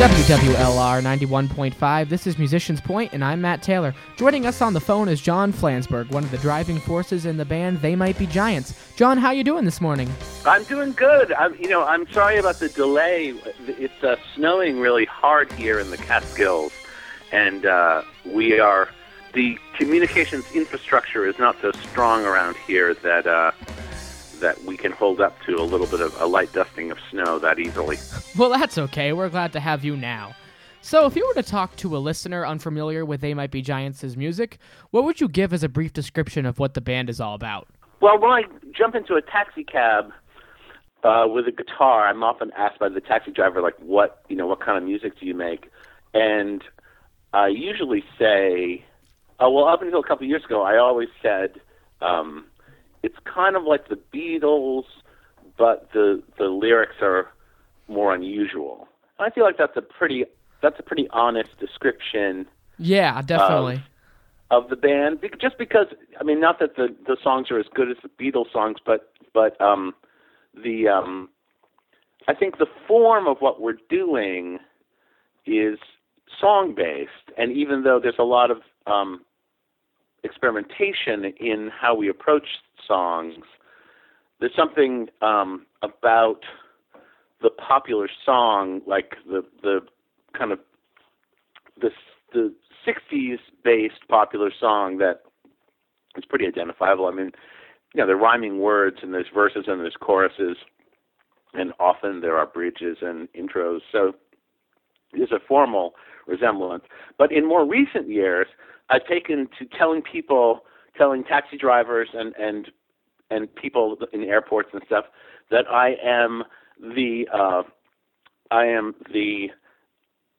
WWLR 91.5. This is Musician's Point, and I'm Matt Taylor. Joining us on the phone is John Flansburgh, one of the driving forces in the band They Might Be Giants. John, how you doing this morning? I'm doing good. I'm, you know, I'm sorry about the delay. It's uh, snowing really hard here in the Catskills, and uh, we are the communications infrastructure is not so strong around here that uh, that we can hold up to a little bit of a light dusting of snow that easily. Well, that's okay. We're glad to have you now. So, if you were to talk to a listener unfamiliar with They Might Be Giants' music, what would you give as a brief description of what the band is all about? Well, when I jump into a taxi cab uh, with a guitar, I'm often asked by the taxi driver, like, "What you know? What kind of music do you make?" And I usually say, "Oh, well, up until a couple of years ago, I always said." Um, it's kind of like the Beatles, but the the lyrics are more unusual. And I feel like that's a pretty that's a pretty honest description. Yeah, definitely. Of, of the band, just because I mean, not that the the songs are as good as the Beatles songs, but but um, the um, I think the form of what we're doing is song based, and even though there's a lot of um, experimentation in how we approach songs. There's something um, about the popular song, like the the kind of the the '60s based popular song that is pretty identifiable. I mean, you know, they're rhyming words and there's verses and there's choruses, and often there are bridges and intros. So there's a formal resemblance. But in more recent years, I've taken to telling people, telling taxi drivers and and and people in airports and stuff that I am the uh, I am the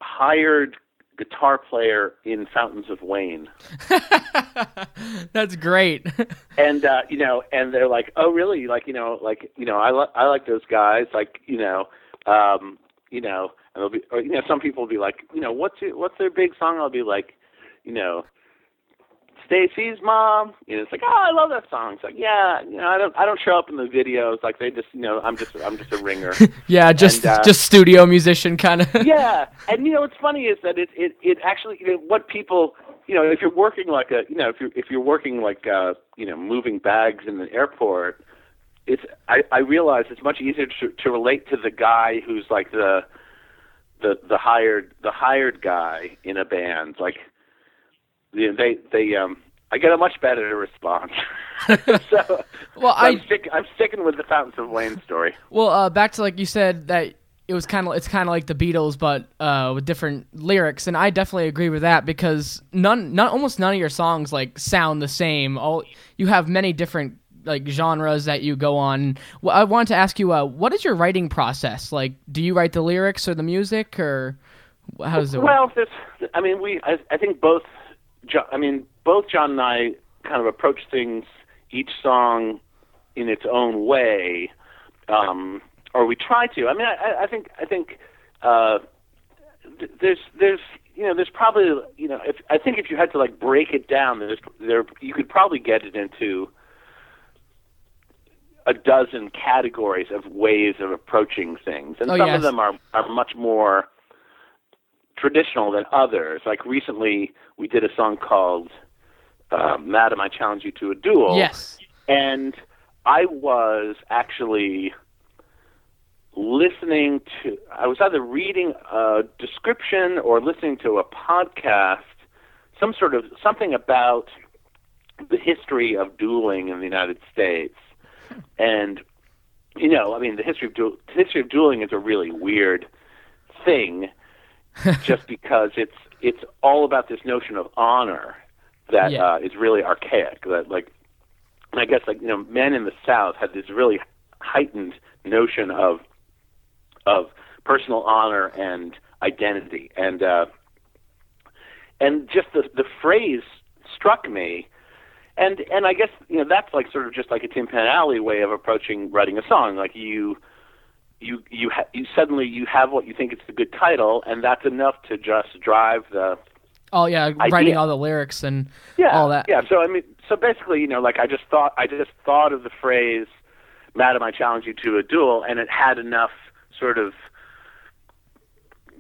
hired guitar player in Fountains of Wayne. That's great. and uh, you know, and they're like, "Oh, really? Like, you know, like, you know, I li- I like those guys. Like, you know, um, you know, and they'll be, or you know, some people will be like, you know, what's it, what's their big song? I'll be like, you know, Stacy's mom. You know, it's like, oh, I love that song. It's like, yeah, you know, I don't, I don't show up in the videos. Like they just, you know, I'm just, I'm just a ringer. yeah, just, and, uh, just studio musician kind of. yeah, and you know, what's funny is that it, it, it actually, you know, what people, you know, if you're working like a, you know, if you're, if you're working like, uh, you know, moving bags in the airport, it's, I, I realize it's much easier to, to relate to the guy who's like the, the, the hired, the hired guy in a band, like you know, they they um I get a much better response. so, well, I, am stick, I'm sticking with the Fountains of Wayne story. Well, uh, back to like you said that it was kind of it's kind of like the Beatles, but uh, with different lyrics, and I definitely agree with that because none, none, almost none of your songs like sound the same. All you have many different like genres that you go on. Well, I wanted to ask you, uh, what is your writing process? Like, do you write the lyrics or the music, or how does it? Well, work? I mean, we I, I think both I mean, both John and I kind of approach things, each song in its own way, um, or we try to. I mean, I, I think I think uh, there's there's you know there's probably you know if I think if you had to like break it down, there's there you could probably get it into a dozen categories of ways of approaching things, and oh, some yes. of them are are much more traditional than others. Like recently, we did a song called uh, "Madam, I Challenge You to a Duel." Yes, and I was actually listening to. I was either reading a description or listening to a podcast, some sort of something about the history of dueling in the United States, and you know, I mean, the history of du- the history of dueling is a really weird thing just because it's it's all about this notion of honor that yeah. uh, is really archaic. That like, I guess like you know, men in the South had this really heightened notion of of personal honor and identity, and uh, and just the the phrase struck me. And and I guess you know that's like sort of just like a Tin Pan Alley way of approaching writing a song. Like you you you, ha- you suddenly you have what you think is a good title, and that's enough to just drive the. Oh yeah, idea. writing all the lyrics and yeah, all that. Yeah, so I mean, so basically, you know, like I just thought, I just thought of the phrase, "Madam, I challenge you to a duel," and it had enough sort of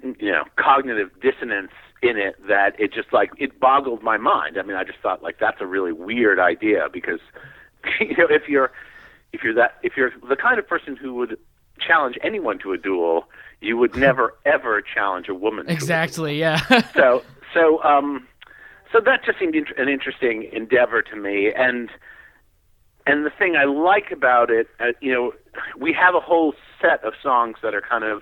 you know cognitive dissonance in it that it just like it boggled my mind. I mean, I just thought like that's a really weird idea because you know if you're if you're that if you're the kind of person who would challenge anyone to a duel, you would never ever challenge a woman. Exactly. A yeah. so so um so that just seemed an interesting endeavor to me and and the thing I like about it, uh, you know, we have a whole set of songs that are kind of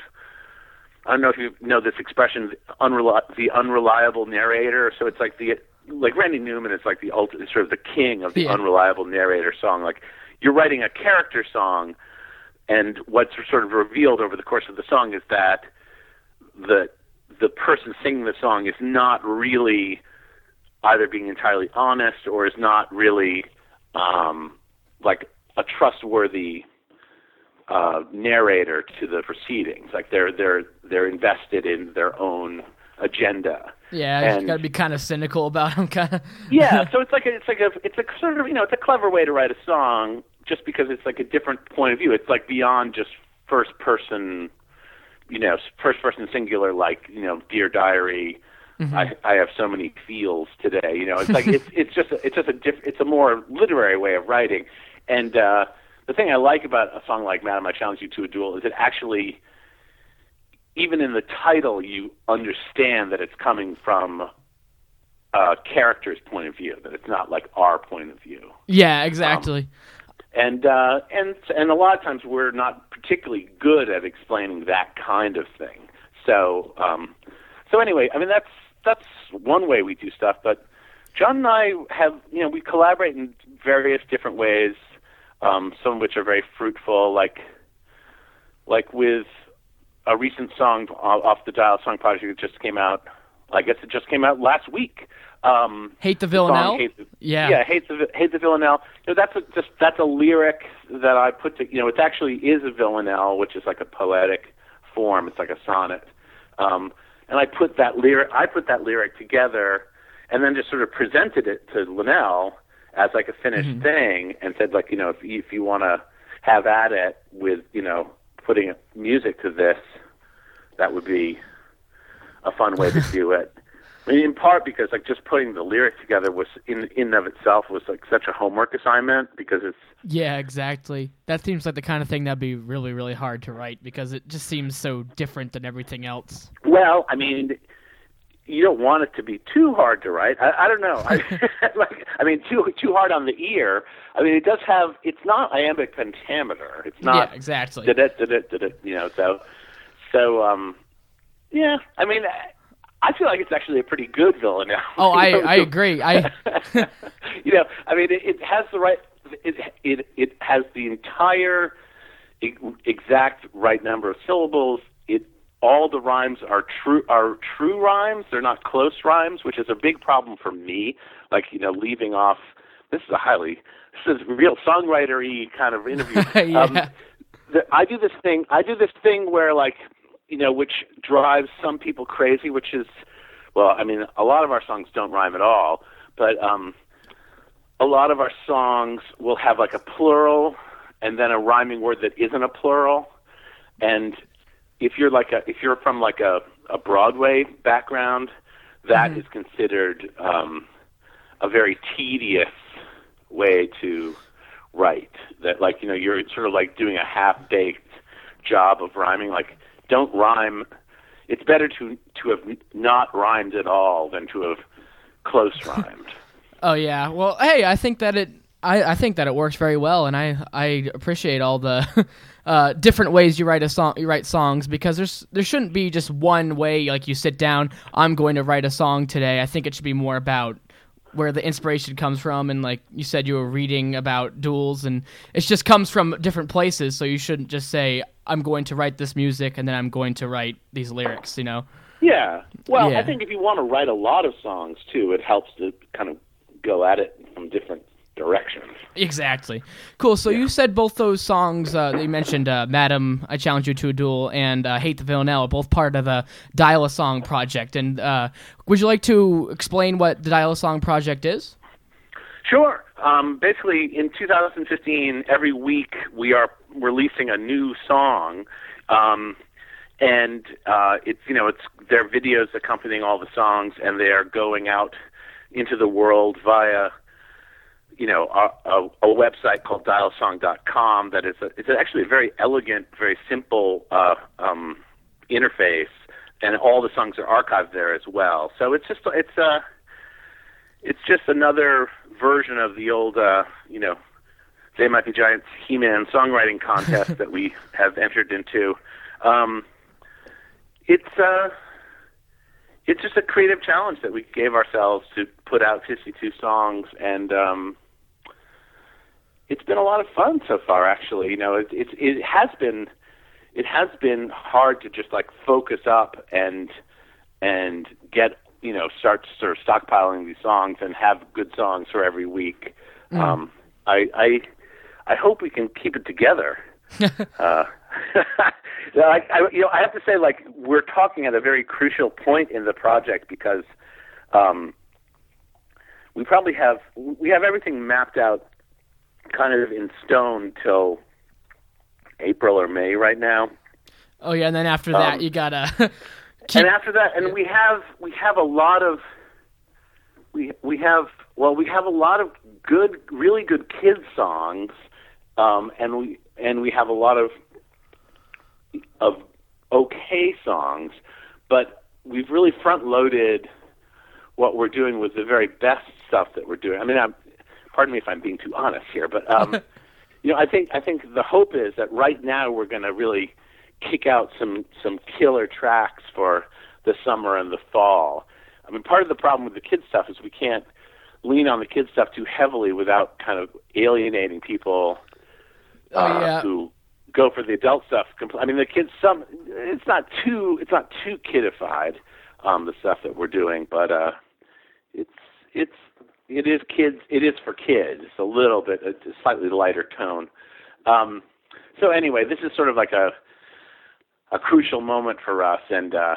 I don't know if you know this expression, unreli- the unreliable narrator. So it's like the like Randy Newman is like the ultimate sort of the king of the yeah. unreliable narrator song. Like you're writing a character song, and what's sort of revealed over the course of the song is that the the person singing the song is not really either being entirely honest or is not really um, like a trustworthy uh, narrator to the proceedings. Like they're they're they're invested in their own agenda. Yeah, you got to be kind of cynical about them, kind of. yeah, so it's like a, it's like a it's a sort of you know it's a clever way to write a song just because it's like a different point of view. It's like beyond just first person, you know, first person singular like you know Dear Diary. Mm-hmm. I I have so many feels today. You know, it's like it's it's just a, it's just a diff, it's a more literary way of writing, and. uh the thing I like about a song like Madam I Challenge You to a Duel is it actually, even in the title, you understand that it's coming from a character's point of view, that it's not like our point of view. Yeah, exactly. Um, and uh, and and a lot of times we're not particularly good at explaining that kind of thing. So um, so anyway, I mean that's that's one way we do stuff, but John and I have you know we collaborate in various different ways um, some of which are very fruitful, like like with a recent song off the Dial Song Project that just came out. I guess it just came out last week. Um, hate the villanelle. Hate the, yeah, yeah, hate the hate the villanelle. You know, that's a, just that's a lyric that I put to. You know, it actually is a villanelle, which is like a poetic form. It's like a sonnet. Um, and I put that lyric. I put that lyric together, and then just sort of presented it to Linnell as like a finished mm-hmm. thing and said like you know if you, if you want to have at it with you know putting music to this that would be a fun way to do it in part because like just putting the lyric together was in in of itself was like such a homework assignment because it's yeah exactly that seems like the kind of thing that'd be really really hard to write because it just seems so different than everything else well i mean you don't want it to be too hard to write. I, I don't know. I, like, I mean, too too hard on the ear. I mean, it does have. It's not iambic pentameter. It's not yeah, exactly. Did it? Did it? Did it? You know. So, so um, yeah. I mean, I feel like it's actually a pretty good villanelle. Oh, I I agree. I. you know, I mean, it, it has the right. It it it has the entire exact right number of syllables It all the rhymes are true are true rhymes. They're not close rhymes, which is a big problem for me. Like you know, leaving off. This is a highly this is real songwritery kind of interview. yeah. Um, the, I do this thing. I do this thing where like you know, which drives some people crazy. Which is, well, I mean, a lot of our songs don't rhyme at all, but um, a lot of our songs will have like a plural and then a rhyming word that isn't a plural and if you're like a if you're from like a a Broadway background, that mm-hmm. is considered um, a very tedious way to write. That like you know you're sort of like doing a half baked job of rhyming. Like don't rhyme. It's better to to have not rhymed at all than to have close rhymed. oh yeah. Well, hey, I think that it I, I think that it works very well, and I I appreciate all the uh, different ways you write a song. You write songs because there's there shouldn't be just one way. Like you sit down, I'm going to write a song today. I think it should be more about where the inspiration comes from, and like you said, you were reading about duels, and it just comes from different places. So you shouldn't just say I'm going to write this music and then I'm going to write these lyrics. You know. Yeah. Well, yeah. I think if you want to write a lot of songs too, it helps to kind of go at it from different directions. Exactly. Cool. So yeah. you said both those songs uh, that you mentioned, uh, "Madam," "I Challenge You to a Duel," and uh, "Hate the Villanelle," are both part of the Dial a Song project. And uh, would you like to explain what the Dial a Song project is? Sure. Um, basically, in 2015, every week we are releasing a new song. Um, and uh, it's you know it's their videos accompanying all the songs, and they are going out into the world via you know a, a, a website called dialsong.com that is a, it's actually a very elegant, very simple uh, um, interface, and all the songs are archived there as well. So it's just it's a uh, it's just another version of the old uh, you know They Might Be Giants He-Man songwriting contest that we have entered into. Um, it's uh, it's just a creative challenge that we gave ourselves to put out 52 songs, and um, it's been a lot of fun so far. Actually, you know, it, it it has been it has been hard to just like focus up and and get you know start sort of stockpiling these songs and have good songs for every week. Mm. Um, I I I hope we can keep it together. uh, I, I, you know, I have to say, like, we're talking at a very crucial point in the project because um, we probably have we have everything mapped out, kind of in stone till April or May right now. Oh yeah, and then after that, um, you gotta. keep... And after that, and we have we have a lot of we we have well we have a lot of good, really good kids songs, um, and we and we have a lot of of okay songs, but we've really front loaded what we're doing with the very best stuff that we're doing. I mean, I'm, pardon me if I'm being too honest here, but um, you know, I think I think the hope is that right now we're going to really kick out some some killer tracks for the summer and the fall. I mean, part of the problem with the kids stuff is we can't lean on the kids stuff too heavily without kind of alienating people oh, uh, yeah. who go for the adult stuff. I mean, the kids. Some it's not too it's not too kidified, um, the stuff that we're doing, but uh, it's it's it is kids. It is for kids. It's a little bit, a slightly lighter tone. Um, so anyway, this is sort of like a a crucial moment for us, and uh,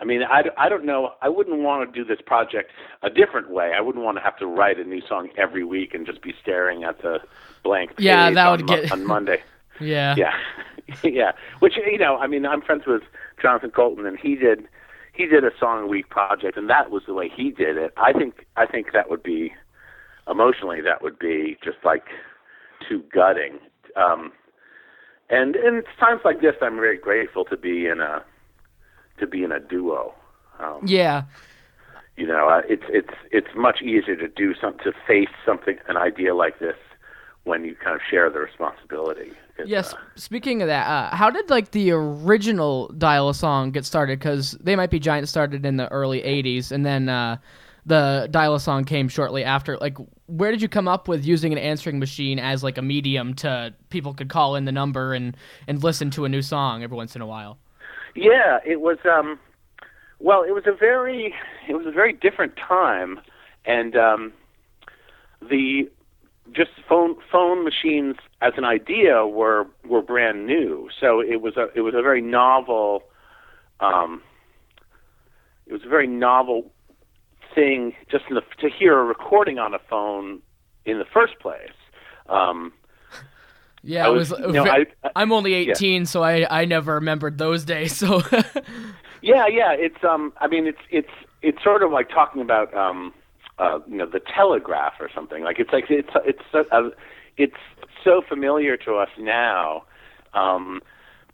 I mean, I, I don't know. I wouldn't want to do this project a different way. I wouldn't want to have to write a new song every week and just be staring at the blank page yeah, that would on, get... on Monday. Yeah. Yeah. yeah. Which you know, I mean, I'm friends with Jonathan Coulton, and he did he did a song a week project, and that was the way he did it. I think I think that would be emotionally that would be just like too gutting. Um, and and it's times like this I'm very grateful to be in a to be in a duo. Um, yeah. You know, uh, it's it's it's much easier to do something to face something an idea like this when you kind of share the responsibility. Yes. Uh, speaking of that, uh, how did like the original Dial a Song get started? Because they might be giant started in the early '80s, and then uh, the Dial a Song came shortly after. Like, where did you come up with using an answering machine as like a medium to people could call in the number and and listen to a new song every once in a while? Yeah, it was. um Well, it was a very it was a very different time, and um the just phone phone machines as an idea were were brand new. So it was a it was a very novel um, it was a very novel thing just the, to hear a recording on a phone in the first place. Um, yeah, I was. You know, I, am only 18, yeah. so I I never remembered those days. So. yeah, yeah, it's um. I mean, it's it's it's sort of like talking about um uh, you know the telegraph or something. Like it's like it's it's so, uh, it's so familiar to us now. Um,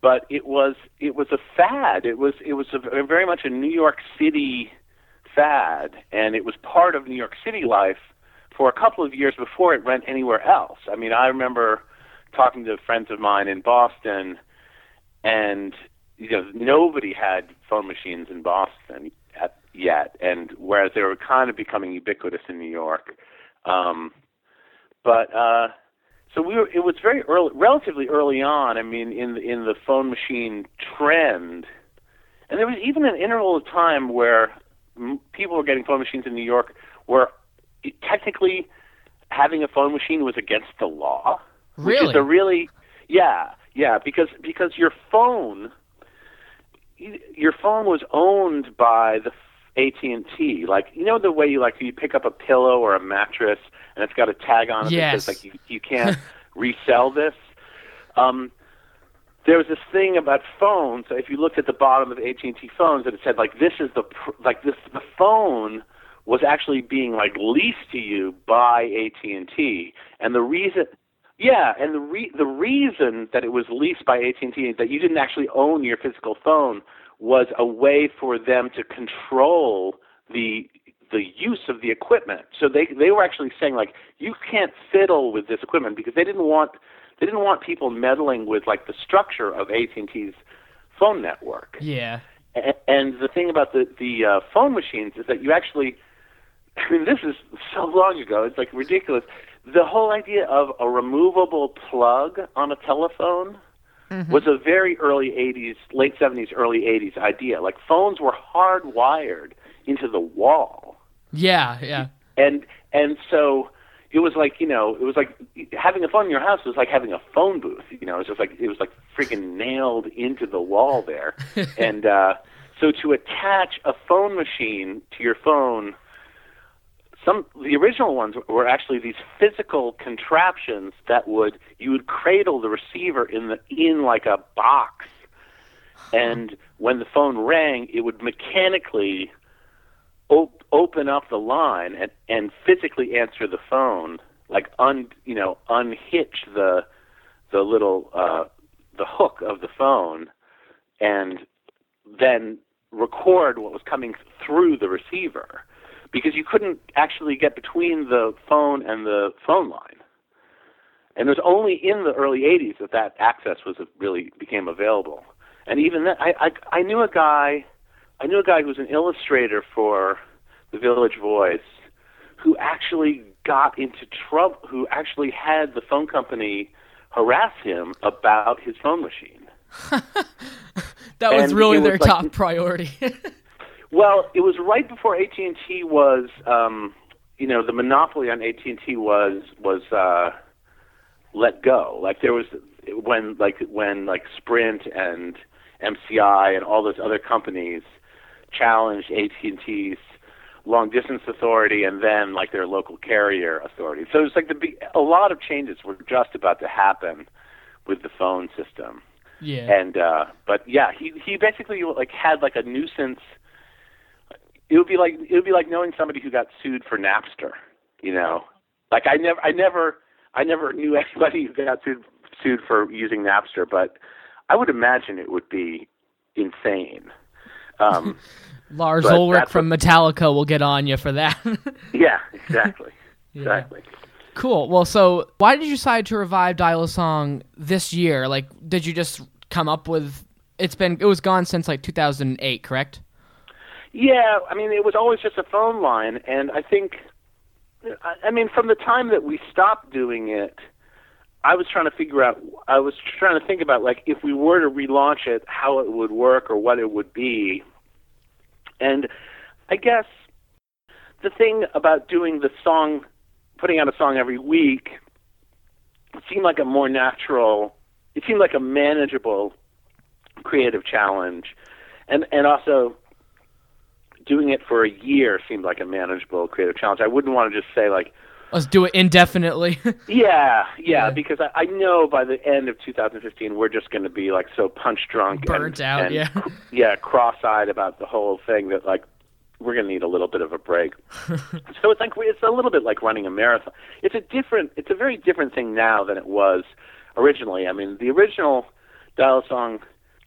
but it was it was a fad. It was it was a, very much a New York City fad, and it was part of New York City life for a couple of years before it went anywhere else. I mean, I remember talking to friends of mine in Boston, and you know nobody had phone machines in Boston at yet, and whereas they were kind of becoming ubiquitous in New York. Um, but uh, so we were. It was very early, relatively early on. I mean, in in the phone machine trend, and there was even an interval of time where m- people were getting phone machines in New York where it, technically having a phone machine was against the law. Really? Which is a really yeah yeah because because your phone your phone was owned by the AT&T. Like you know the way you like you pick up a pillow or a mattress and it's got a tag on it yes. that says like you, you can't resell this. Um, there was this thing about phones. So if you looked at the bottom of AT&T phones, and it said like this is the pr- like this the phone was actually being like leased to you by AT&T, and the reason. Yeah, and the re- the reason that it was leased by AT&T that you didn't actually own your physical phone was a way for them to control the the use of the equipment. So they they were actually saying like you can't fiddle with this equipment because they didn't want they didn't want people meddling with like the structure of AT&T's phone network. Yeah. A- And the thing about the the uh, phone machines is that you actually, I mean, this is so long ago. It's like ridiculous. The whole idea of a removable plug on a telephone was a very early '80s, late '70s, early '80s idea. Like phones were hardwired into the wall Yeah, yeah. and and so it was like you know it was like having a phone in your house was like having a phone booth you know it was just like it was like freaking nailed into the wall there and uh so to attach a phone machine to your phone some the original ones were actually these physical contraptions that would you would cradle the receiver in the in like a box. And when the phone rang it would mechanically op- open up the line and, and physically answer the phone, like un you know unhitch the the little uh, the hook of the phone, and then record what was coming through the receiver, because you couldn't actually get between the phone and the phone line. And it was only in the early '80s that that access was really became available. And even then, I I, I knew a guy. I knew a guy who was an illustrator for the Village Voice who actually got into trouble, who actually had the phone company harass him about his phone machine. That was really their was like- top priority. Well, it was right before AT and T was, um, you know, the monopoly on AT and T was was uh, let go. Like there was when like when like Sprint and MCI and all those other companies challenged AT and T's long distance authority and then like their local carrier authority. So it's like the a lot of changes were just about to happen with the phone system. yeah. And uh but yeah, he he basically like had like a nuisance it would be like it would be like knowing somebody who got sued for Napster, you know. Like I never I never I never knew anybody who got sued sued for using Napster, but I would imagine it would be insane. Um Lars Ulrich from Metallica will get on you for that. yeah, exactly. Exactly. cool. Well, so why did you decide to revive Dial a Song this year? Like, did you just come up with? It's been it was gone since like 2008, correct? Yeah, I mean, it was always just a phone line, and I think, I, mean, from the time that we stopped doing it, I was trying to figure out, I was trying to think about, like, if we were to relaunch it, how it would work or what it would be. And I guess the thing about doing the song, putting out a song every week, it seemed like a more natural, it seemed like a manageable creative challenge. And, and also, doing it for a year seemed like a manageable creative challenge. I wouldn't want to just say like, Let's do it indefinitely. yeah, yeah, Yeah. because I, I know by the end of 2015 we're just going to be like so punch drunk, Burnt and, out, and, yeah. yeah, cross-eyed about the whole thing that like we're going to need a little bit of a break. so it's like it's a little bit like running a marathon. It's a different, it's a very different thing now than it was originally. I mean, the original Dial a Song.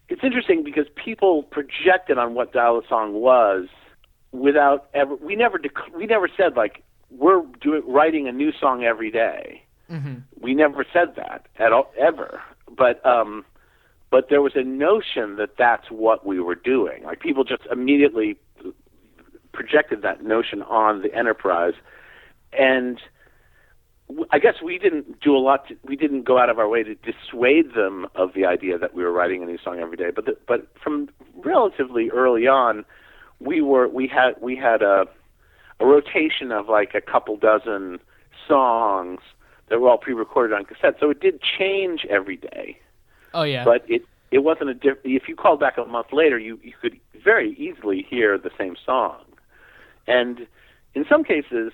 It's interesting because people projected on what Dial a Song was without ever. We never dec- we never said like we're doing writing a new song every day. We never said that at all ever. But um, but there was a notion that that's what we were doing. Like people just immediately projected that notion on the enterprise, and I guess we didn't do a lot. To, we didn't go out of our way to dissuade them of the idea that we were writing a new song every day. But the, but from relatively early on, we were we had we had a a rotation of like a couple dozen songs that were all pre-recorded on cassette. So it did change every day oh yeah. but it it wasn't a diff- if you called back a month later you you could very easily hear the same song and in some cases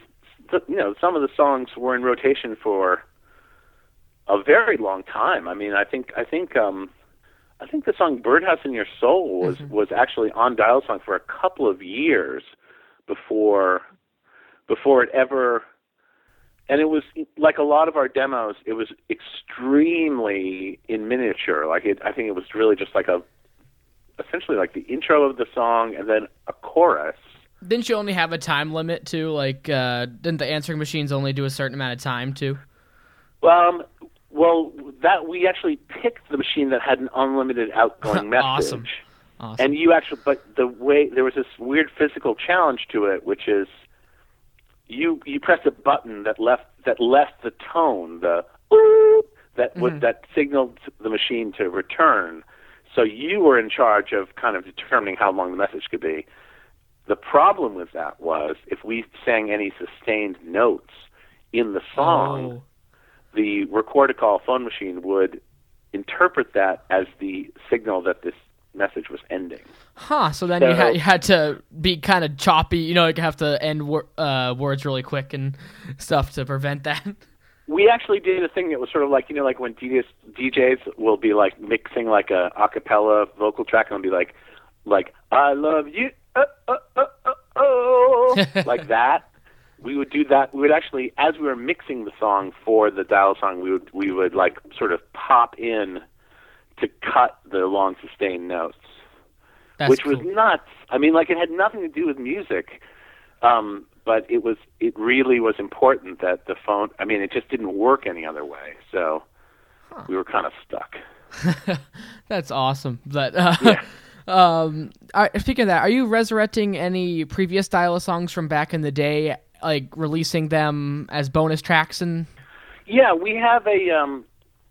you know some of the songs were in rotation for a very long time i mean i think i think um I think the song "Birdhouse in Your Soul" was Mhm. was actually on Dial Song for a couple of years before before it ever. And it was like a lot of our demos. It was extremely in miniature. Like it, I think it was really just like a, essentially like the intro of the song and then a chorus. Didn't you only have a time limit too? Like, uh, didn't the answering machines only do a certain amount of time too? Well, um, well, that we actually picked the machine that had an unlimited outgoing message. Awesome. Awesome. And you actually, but the way there was this weird physical challenge to it, which is you you pressed a button that left that left the tone, the ooh, that would Mhm. that signaled the machine to return. So you were in charge of kind of determining how long the message could be. The problem with that was if we sang any sustained notes in the song, Oh. The record a call phone machine would interpret that as the signal that this message was ending. Huh. So then you So- had you had to be kind of choppy. You know, you have to end wor- uh, words really quick and stuff to prevent that. We actually did a thing that was sort of like you know like when DJs DJs will be like mixing like a a cappella vocal track and be like like I love you uh, uh, uh, uh, oh like that. We would do that. We would actually as we were mixing the song for the dial song, we would we would like sort of pop in to cut the long sustained notes. That's which cool. was nuts. I mean, like it had nothing to do with music, um, but it was. It really was important that the phone. I mean, it just didn't work any other way. So we were kind of stuck. That's awesome. But uh, Yeah. um, speaking of that, are you resurrecting any previous dial songs from back in the day, like releasing them as bonus tracks and? Yeah, we have a. Um,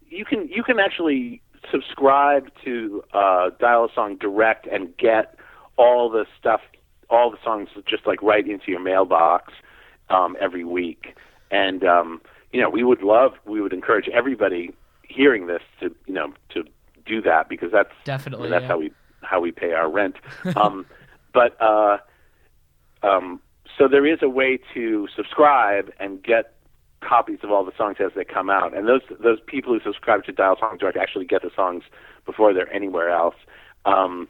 you can you can actually subscribe to uh, Dial a Song Direct and get all the stuff, all the songs, just like right into your mailbox um, every week. And um, you know, we would love, we would encourage everybody hearing this to you know to do that because that's I Definitely, mean, that's yeah. how we how we pay our rent. um, but uh, um, so there is a way to subscribe and get copies of all the songs as they come out, and those those people who subscribe to Dial Song Direct actually get the songs before they're anywhere else. Um,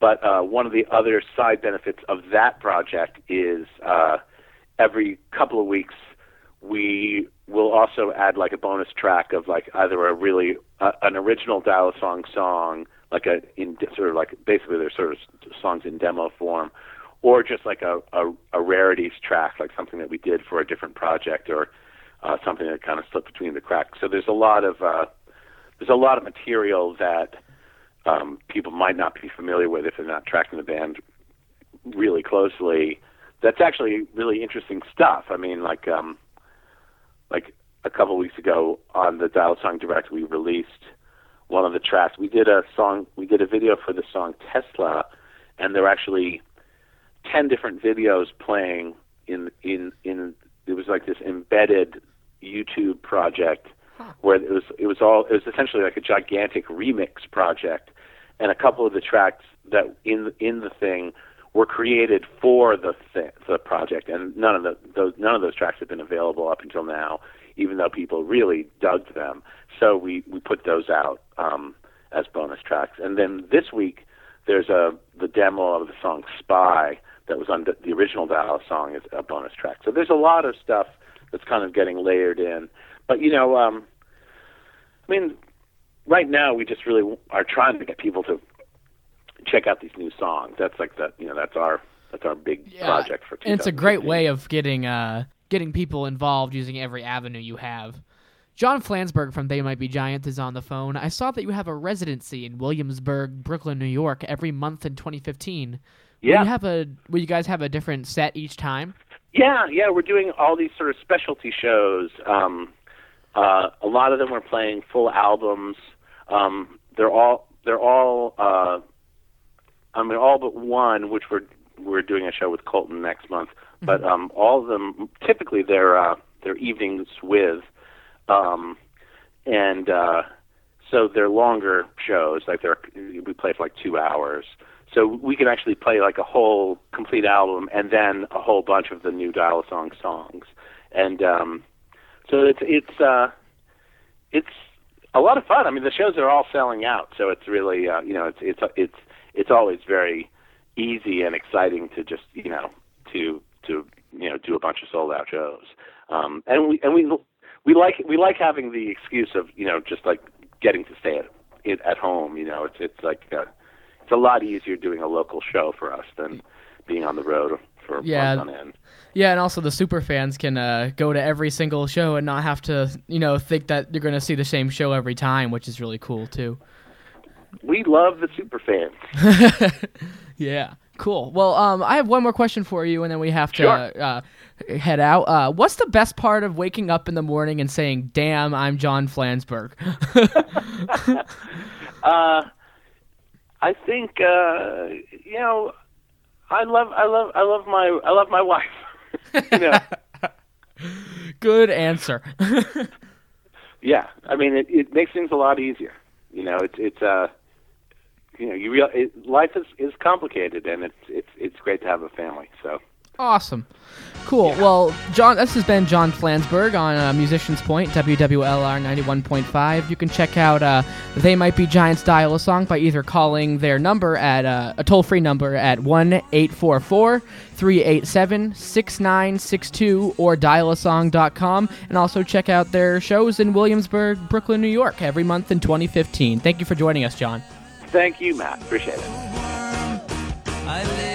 but uh, one of the other side benefits of that project is uh, every couple of weeks we will also add like a bonus track of like either a really uh, an original Dial Song song, like a in sort of like basically they're sort of songs in demo form, or just like a, a, a rarities track, like something that we did for a different project or uh, something that kind of slipped between the cracks. So there's a lot of uh, there's a lot of material that um, people might not be familiar with if they're not tracking the band really closely. That's actually really interesting stuff. I mean, like um, like a couple weeks ago on the Dial Song Direct, we released one of the tracks. We did a song, we did a video for the song Tesla, and there were actually ten different videos playing in in in. It was like this embedded YouTube project where it was it was all it was essentially like a gigantic remix project, and a couple of the tracks that in in the thing were created for the th- the project, and none of the those none of those tracks have been available up until now, even though people really dug them. So we we put those out um, as bonus tracks, and then this week there's a the demo of the song Spy that was on the, the original Dial a Song is a bonus track. So there's a lot of stuff that's kind of getting layered in. But you know, um, I mean, right now we just really are trying to get people to check out these new songs. That's like the you know that's our that's our big Yeah, project for. And it's a great way of getting uh getting people involved using every avenue you have. John Flansburgh from They Might Be Giant is on the phone. I saw that you have a residency in Williamsburg, Brooklyn, New York, every month in 2015. Yeah. you have a will you guys have a different set each time? Yeah, yeah, we're doing all these sort of specialty shows. Um, uh, a lot of them are playing full albums. Um, they're all they're all uh, I mean all but one, which we're we're doing a show with Coulton next month. But um, all of them typically they're uh, they're evenings with, um, and uh, so they're longer shows. Like they're we play for like two hours. So we can actually play like a whole complete album and then a whole bunch of the new Dial Song songs. And um, so it's it's uh, it's a lot of fun. I mean, the shows are all selling out, so it's really uh, you know it's it's it's it's always very easy and exciting to just you know to to you know do a bunch of sold out shows. Um, and we and we we like we like having the excuse of you know just like getting to stay at at home. You know, it's it's like uh, it's a lot easier doing a local show for us than being on the road for Yeah. months on end. Yeah, and also the super fans can uh, go to every single show and not have to, you know, think that you're going to see the same show every time, which is really cool too. We love the super fans. Yeah, cool. Well, um, I have one more question for you, and then we have to Sure. uh, head out. Uh, what's the best part of waking up in the morning and saying, "Damn, I'm John Flansburgh"? I think uh, you know, I love, I love, I love my, I love my wife. you know, Good answer. yeah. I mean, it, it makes things a lot easier. You know, it's it's uh, you know, you real it, life is is complicated, and it's it's it's great to have a family. So Awesome. Cool. Well, John, this has been John Flansburgh on uh, Musician's Point, WWLR 91.5. You can check out uh, They Might Be Giants Dial a Song by either calling their number at uh, a toll free number at 1 844 387 6962 or dialasong.com. And also check out their shows in Williamsburg, Brooklyn, New York every month in 2015. Thank you for joining us, John. thank you, Matt. Appreciate it.